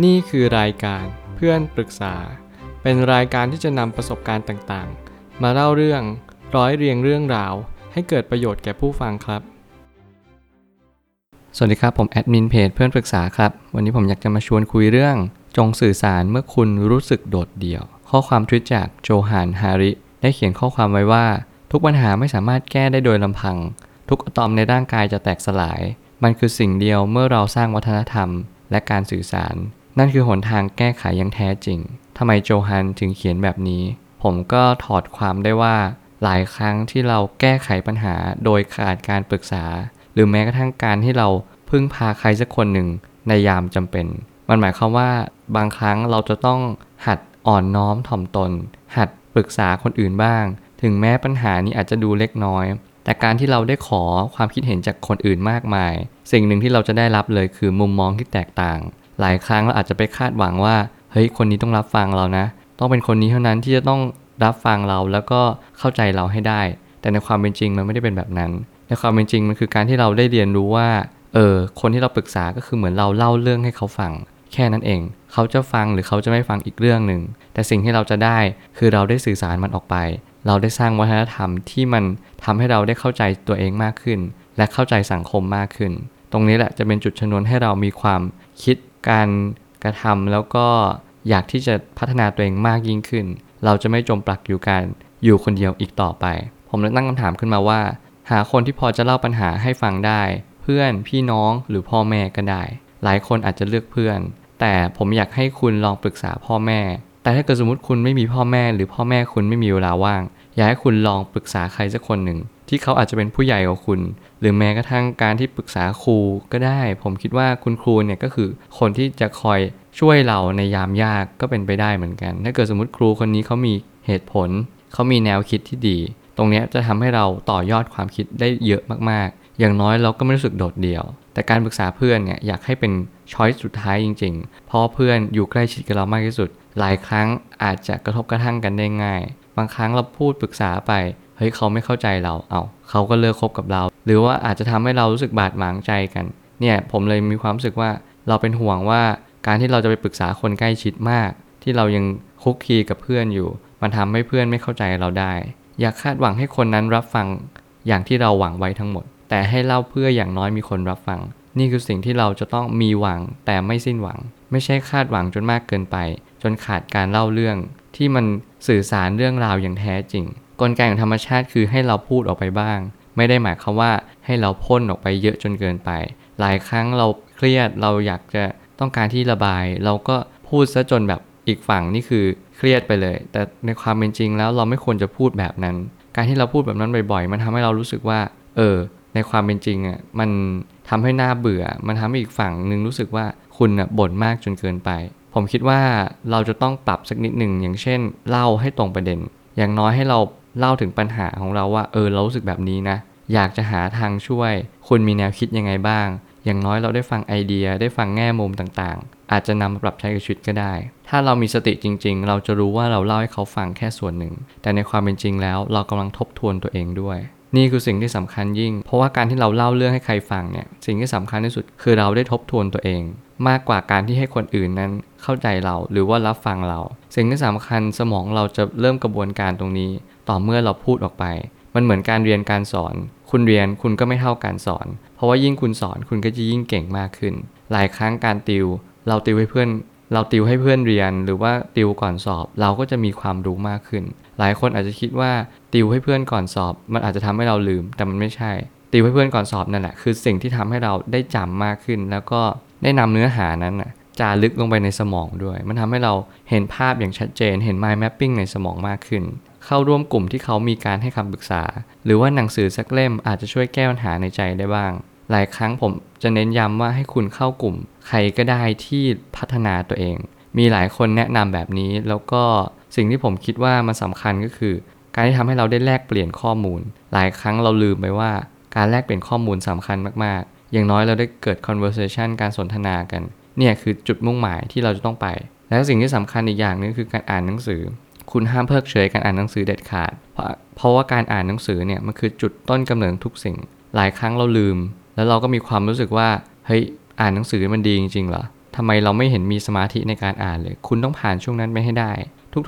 นี่คือรายการเพื่อนปรึกษา เป็นรายการที่จะนำประสบการณ์ต่างๆ มาเล่าเรื่องร้อยเรียงเรื่องราว ให้เกิดประโยชน์แก่ผู้ฟังครับ สวัสดีครับ ผมแอดมินเพจเพื่อนปรึกษาครับ วันนี้ผมอยากจะมาชวนคุยเรื่อง จงสื่อสารเมื่อคุณรู้สึกโดดเดี่ยว ข้อความทวิตจากโจฮานฮาริ ได้เขียนข้อความไว้ว่า ทุกปัญหาไม่สามารถแก้ได้โดยลำพัง ทุกอะตอมในร่างกายจะแตกสลาย มันคือสิ่งเดียวเมื่อเราสร้างวัฒนธรรม และการสื่อสาร นั่นคือหนทางแก้ไขอย่างแท้จริงทำไมโจฮันถึงเขียนแบบนี้ ผมก็ถอดความได้ว่า หลายครั้งที่เราแก้ไขปัญหาโดยขาดการปรึกษา หรือแม้กระทั่งการที่เราพึ่งพาใครสักคนหนึ่งในยามจำเป็น มันหมายความว่าบางครั้งเราจะต้องหัดอ่อนน้อมถ่อมตน หัดปรึกษาคนอื่นบ้าง ถึงแม้ปัญหานี้อาจจะดูเล็กน้อย แต่การที่เราได้ขอความคิดเห็นจากคนอื่นมากมาย สิ่งหนึ่งที่เราจะได้รับเลยคือมุมมองที่แตกต่าง หลายครั้งเราอาจจะไปคาดหวังว่า เฮ้ย คนนี้ต้องรับฟังเรานะ ต้องเป็นคนนี้เท่านั้นที่จะต้องรับฟังเราแล้วก็เข้าใจเราให้ได้ แต่ในความเป็นจริงมันไม่ได้เป็นแบบนั้น ในความเป็นจริงมันคือการที่เราได้เรียนรู้ว่า เออ คนที่เราปรึกษาก็คือเหมือนเราเล่าเรื่องให้เขาฟัง แค่นั้นเอง เขาจะฟังหรือเขาจะไม่ฟังอีกเรื่องหนึ่ง แต่สิ่งที่เราจะได้คือเราได้สื่อสารมันออกไป เราได้สร้างวัฒนธรรมที่มันทำให้เราได้เข้าใจตัวเองมากขึ้น และเข้าใจสังคมมากขึ้น ตรงนี้แหละจะเป็นจุดชนวนให้เรามีความคิด การกระทำแล้วก็อยากที่จะพัฒนาตัวเองมากยิ่งขึ้น เราจะไม่จมปลักอยู่การอยู่คนเดียวอีกต่อไป ผมเลยตั้งคำถามขึ้นมาว่า หาคนที่พอจะเล่าปัญหาให้ฟังได้ เพื่อนพี่น้องหรือพ่อแม่ก็ได้ หลายคนอาจจะเลือกเพื่อน แต่ผมอยากให้คุณลองปรึกษาพ่อแม่ แต่ถ้าเกิดสมมติคุณไม่มีพ่อแม่ หรือพ่อแม่คุณไม่มีเวลาว่าง อยากให้คุณลองปรึกษาใครสักคนหนึ่ง ที่เขาอาจจะเป็นผู้ใหญ่กว่าคุณ หรือแม้กระทั่งการที่ปรึกษาครูก็ได้ ผมคิดว่าคุณครูเนี่ยก็คือคนที่จะคอยช่วยเราในยามยากก็เป็นไปได้เหมือนกัน ถ้าเกิดสมมติครูคนนี้เขามีเหตุผล เขามีแนวคิดที่ดี ตรงนี้จะทำให้เราต่อยอดความคิดได้เยอะมากๆ อย่างน้อยเราก็ไม่รู้สึกโดดเดี่ยว แต่การปรึกษาเพื่อนเนี่ยอยากให้เป็นช้อยส์สุดท้ายจริง ๆ เพราะเพื่อนอยู่ใกล้ชิดกับเรามากที่สุด หลายครั้งอาจจะกระทบกระทั่งกันได้ง่าย บางครั้งเราพูดปรึกษาไป เฮ้ยเขาไม่เข้าใจเรา เอาเขาก็เลิกคบกับเรา หรือว่าอาจจะทำให้เรารู้สึกบาดหมางใจกัน เนี่ยผมเลยมีความรู้สึกว่าเราเป็นห่วงว่าการที่เราจะไปปรึกษาคนใกล้ชิดมาก ที่เรายังคุกคีกับเพื่อนอยู่ มันทำให้เพื่อนไม่เข้าใจเราได้ อยากคาดหวังให้คนนั้นรับฟังอย่างที่เราหวังไว้ทั้งหมด แต่ให้เล่าเพื่ออย่างน้อยมีคนรับฟัง นี่คือสิ่งที่เราจะต้องมีหวังแต่ไม่สิ้นหวัง ไม่ใช่คาดหวังจนมากเกินไป จนขาดการเล่าเรื่อง ที่มันสื่อสารเรื่องราวอย่างแท้จริง กลไกของธรรมชาติคือให้เราพูดออกไปบ้าง ไม่ได้หมายความว่าให้เราพ่นออกไปเยอะจนเกินไป หลายครั้งเราเครียดเราอยากจะต้องการที่ระบาย เราก็พูดซะจนแบบอีกฝั่งนี่คือเครียดไปเลย แต่ในความเป็นจริงแล้วเราไม่ควรจะพูดแบบนั้น การที่เราพูดแบบนั้นบ่อยๆ มันทำให้เรารู้สึกว่า เออ ในความเป็นจริงอะมันทำให้หน้าเบื่อ มันทำให้อีกฝั่งหนึ่งรู้สึกว่าคุณอะบ่นมากจนเกินไป ผมคิดว่าเราจะต้องปรับสักนิดหนึ่งอย่างเช่น เล่าให้ตรงประเด็น อย่างน้อยให้เราเล่าถึงปัญหาของเราว่า เออเรารู้สึกแบบนี้นะ อยากจะหาทางช่วย คุณมีแนวคิดยังไงบ้าง อย่างน้อยเราได้ฟังไอเดียได้ฟังแง่มุมต่างๆ อาจจะนำมาปรับใช้กับชีวิตก็ได้ ถ้าเรามีสติจริง ๆ เราจะรู้ว่าเราเล่าให้เขาฟังแค่ส่วนหนึ่ง แต่ในความเป็นจริงแล้ว เรากำลังทบทวนตัวเองด้วยนี่คือสิ่งที่สำคัญยิ่ง เพราะว่าการที่เราเล่าเรื่องให้ใครฟังเนี่ย สิ่งที่สำคัญที่สุดคือเราได้ทบทวนตัวเอง มากกว่าการที่ให้คนอื่นนั้น เข้าใจเราหรือว่ารับฟังเรา สิ่งที่สำคัญสมองเราจะเริ่มกระบวนการตรงนี้ ต่อเมื่อเราพูดออกไป มันเหมือนการเรียนการสอน คุณเรียนคุณก็ไม่เท่าการสอน เพราะว่ายิ่งคุณสอนคุณก็จะยิ่งเก่งมากขึ้น หลายครั้งการติว เราติวให้เพื่อน เราติวให้เพื่อนเรียน หรือว่าติวก่อนสอบ เราก็จะมีความรู้มากขึ้น หลายคนอาจจะคิดว่าติวให้เพื่อนก่อนสอบ มันอาจจะทำให้เราลืม แต่มันไม่ใช่ ติวให้เพื่อนก่อนสอบนั่นแหละคือสิ่งที่ทำให้เราได้จำมากขึ้น แล้วก็ได้นำเนื้อหานั้นนะ จารึกลงไปในสมองด้วย มันทำให้เราเห็นภาพอย่างชัดเจน เห็น mind mapping ในสมองมากขึ้น เข้าร่วมกลุ่มที่เขามีการให้คำปรึกษา หรือว่าหนังสือสักเล่มอาจจะช่วยแก้ปัญหาในใจได้บ้าง หลายครั้งผมจะเน้นย้ำว่าให้คุณเข้ากลุ่ม ใครก็ได้ที่พัฒนาตัวเอง มีหลายคนแนะนำแบบนี้ แล้วก็สิ่งที่ผมคิดว่ามันสำคัญก็คือ การที่ทำให้เราได้แลกเปลี่ยนข้อมูล หลายครั้งเราลืมไปว่า การแลกเปลี่ยนข้อมูลสำคัญมากๆ อย่างน้อยเราได้เกิด conversation การสนทนากัน เนี่ยคือจุดมุ่งหมายที่เราจะต้องไป แล้วสิ่งที่สำคัญอีกอย่างนึงคือการอ่านหนังสือ คุณห้ามเพิกเฉยการอ่านหนังสือเด็ดขาด เพราะเพราะว่าการอ่านหนังสือเนี่ยมันคือจุดต้นกำเนิดทุกสิ่ง หลายครั้งเราลืม แล้วเราก็มีความรู้สึกว่าเฮ้ยอ่านหนังสือมันดีจริงๆเหรอทำไมเราไม่เห็นมีสมาธิในการอ่านเลย คุณต้องผ่านช่วงนั้นไปให้ได้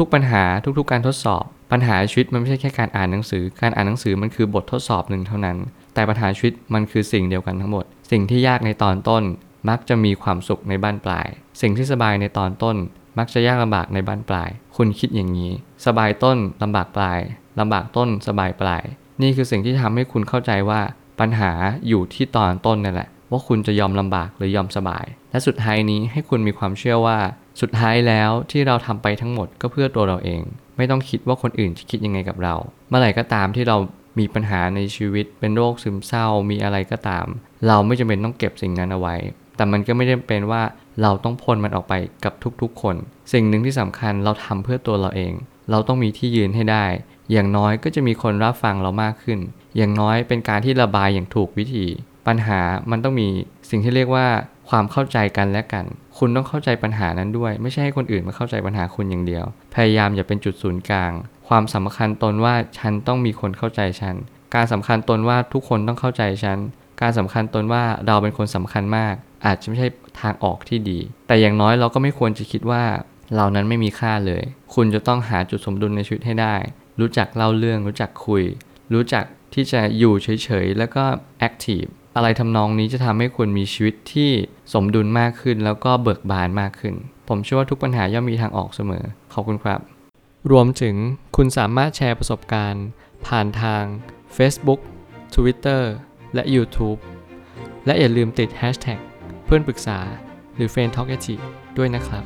ทุก ๆ ปัญหาทุก ๆ การทดสอบ ปัญหาชีวิตมันไม่ใช่แค่การอ่านหนังสือ การอ่านหนังสือมันคือบททดสอบหนึ่งเท่านั้น แต่ปัญหาชีวิตมันคือสิ่งเดียวกันทั้งหมด สิ่งที่ยากในตอนต้น มักจะมีความสุขในบ้านปลาย สิ่งที่สบายในตอนต้น มักจะยากลำบากในบ้านปลาย คุณคิดอย่างนี้ สบายต้นลำบากปลายลำบากต้นสบายปลาย นี่คือสิ่งที่ทำให้คุณเข้าใจว่าปัญหาอยู่ที่ตอนต้นนั่นแหละ ว่าคุณจะยอมลำบากหรือยอมสบาย และสุดท้ายนี้ให้คุณมีความเชื่อว่า สุดท้ายแล้วที่เราทำไปทั้งหมดก็เพื่อตัวเราเอง ไม่ต้องคิดว่าคนอื่นจะคิดยังไงกับเรา เมื่อไหร่ก็ตามที่เรามีปัญหาในชีวิตเป็นโรคซึมเศร้ามีอะไรก็ตาม เราไม่จำเป็นต้องเก็บสิ่งนั้นเอาไว้ แต่มันก็ไม่ได้เป็นว่าเราต้องพ่นมันออกไปกับทุกๆ คน สิ่งหนึ่งที่สำคัญเราทำเพื่อตัวเราเอง เราต้องมีที่ยืนให้ได้ อย่างน้อยก็จะมีคนรับฟังเรามากขึ้น อย่างน้อยเป็นการที่ระบายอย่างถูกวิธี ปัญหามันต้องมีสิ่งที่เรียกว่าความเข้าใจกันและกัน คุณต้องเข้าใจปัญหานั้นด้วย ไม่ใช่ให้คนอื่นมาเข้าใจปัญหาคุณอย่างเดียว พยายามอย่าเป็นจุดศูนย์กลาง ความสำคัญตนว่าฉันต้องมีคนเข้าใจฉัน การสำคัญตนว่าทุกคนต้องเข้าใจฉัน การสำคัญตนว่าเราเป็นคนสำคัญมาก อาจจะไม่ใช่ทางออกที่ดี แต่อย่างน้อยเราก็ไม่ควรจะคิดว่าเรานั้นไม่มีค่าเลย คุณจะต้องหาจุดสมดุลในชีวิตให้ได้ รู้จักเล่าเรื่อง รู้จักคุย รู้จักที่จะอยู่เฉยๆ แล้วก็แอคทีฟ อะไรทำนองนี้จะทำให้คุณมีชีวิตที่สมดุลมากขึ้น แล้วก็เบิกบานมากขึ้น ผมเชื่อว่าทุกปัญหาย่อมมีทางออกเสมอ ขอบคุณครับ รวมถึงคุณสามารถแชร์ประสบการณ์ ผ่านทาง Facebook Twitter และ YouTube และอย่าลืมติด Hashtag เพื่อนปรึกษา หรือ f r ร e n d t a l k ด้วยนะครับ